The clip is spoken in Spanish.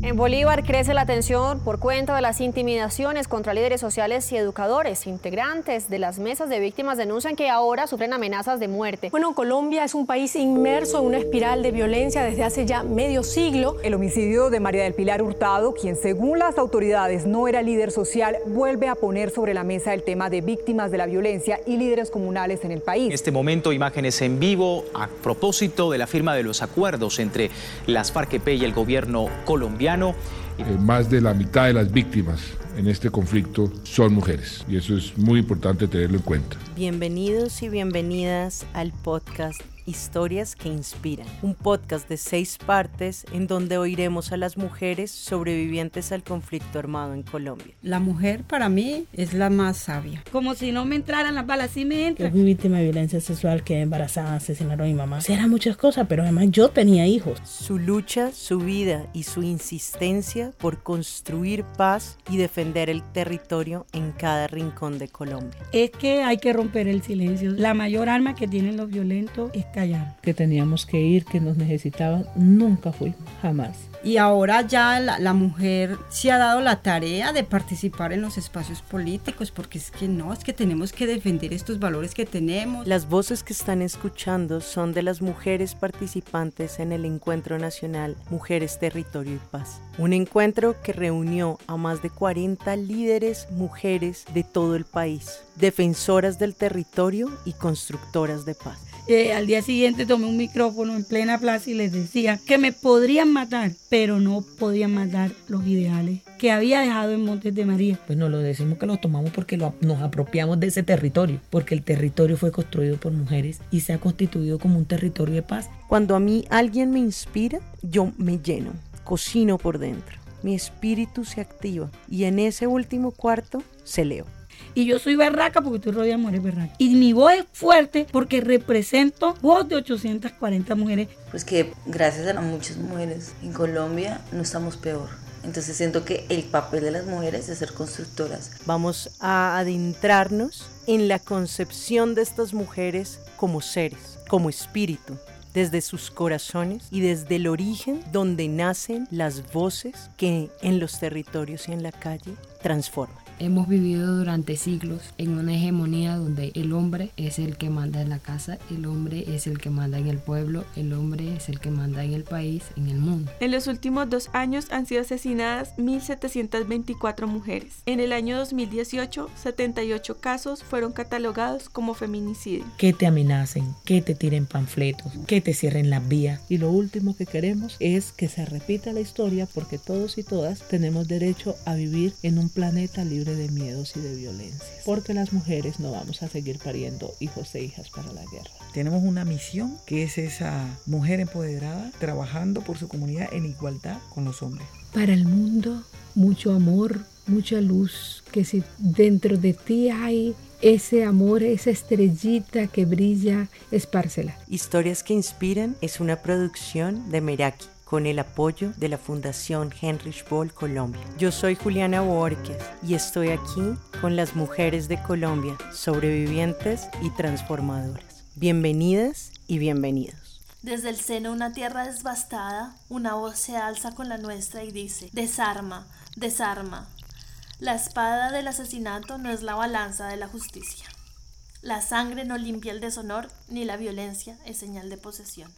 En Bolívar crece la tensión por cuenta de las intimidaciones contra líderes sociales y educadores. Integrantes de las mesas de víctimas denuncian que ahora sufren amenazas de muerte. Bueno, Colombia es un país inmerso en una espiral de violencia desde hace ya medio siglo. El homicidio de María del Pilar Hurtado, quien según las autoridades no era líder social, vuelve a poner sobre la mesa el tema de víctimas de la violencia y líderes comunales en el país. En este momento, imágenes en vivo a propósito de la firma de los acuerdos entre las FARC-EP y el gobierno colombiano eh, más de la mitad de las víctimas en este conflicto son mujeres y eso es muy importante tenerlo en cuenta. Bienvenidos y bienvenidas al podcast Historias que Inspiran, un podcast de seis partes en donde oiremos a las mujeres sobrevivientes al conflicto armado en Colombia. La mujer para mí es la más sabia. Como si no me entraran las balas, sí me entran. Fui víctima de violencia sexual, quedé embarazada, asesinaron a mi mamá. Eran muchas cosas, pero además yo tenía hijos. Su lucha, su vida y su insistencia por construir paz y defender el territorio en cada rincón de Colombia. Es que hay que romper el silencio. La mayor arma que tienen los violentos es que teníamos que ir, que nos necesitaban, nunca fui, jamás. Y ahora ya la, mujer se ha dado la tarea de participar en los espacios políticos, porque es que no, es que tenemos que defender estos valores que tenemos. Las voces que están escuchando son de las mujeres participantes en el Encuentro Nacional Mujeres, Territorio y Paz. Un encuentro que reunió a más de 40 líderes mujeres de todo el país, defensoras del territorio y constructoras de paz al día siguiente tomé un micrófono en plena plaza y les decía que me podrían matar, pero no podían matar los ideales que había dejado en Montes de María. Pues no lo decimos que lo tomamos porque nos apropiamos de ese territorio, porque el territorio fue construido por mujeres y se ha constituido como un territorio de paz. Cuando a mí alguien me inspira, yo me lleno, cocino por dentro. Mi espíritu se activa y en ese último cuarto se leo. Y yo soy berraca porque estoy rodeada de mujeres berracas. Y mi voz es fuerte porque represento voz de 840 mujeres. Pues que gracias a muchas mujeres en Colombia no estamos peor. Entonces siento que el papel de las mujeres es ser constructoras. Vamos a adentrarnos en la concepción de estas mujeres como seres, como espíritu, desde sus corazones y desde el origen donde nacen las voces que en los territorios y en la calle transforman. Hemos vivido durante siglos en una hegemonía donde el hombre es el que manda en la casa, el hombre es el que manda en el pueblo, el hombre es el que manda en el país, en el mundo. En los últimos dos años han sido asesinadas 1.724 mujeres. En el año 2018, 78 casos fueron catalogados como feminicidio. Que te amenacen, que te tiren panfletos, que te cierren las vías. Y lo último que queremos es que se repita la historia porque todos y todas tenemos derecho a vivir en un planeta libre de miedos y de violencias, porque las mujeres no vamos a seguir pariendo hijos e hijas para la guerra. Tenemos una misión que es esa mujer empoderada trabajando por su comunidad en igualdad con los hombres. Para el mundo, mucho amor, mucha luz, que si dentro de ti hay ese amor, esa estrellita que brilla, espárcela. Historias que inspiran es una producción de Meraki con el apoyo de la Fundación Heinrich Boll Colombia. Yo soy Juliana Borges y estoy aquí con las mujeres de Colombia, sobrevivientes y transformadoras. Bienvenidas y bienvenidos. Desde el seno de una tierra devastada, una voz se alza con la nuestra y dice, desarma, desarma. La espada del asesinato no es la balanza de la justicia. La sangre no limpia el deshonor, ni la violencia es señal de posesión.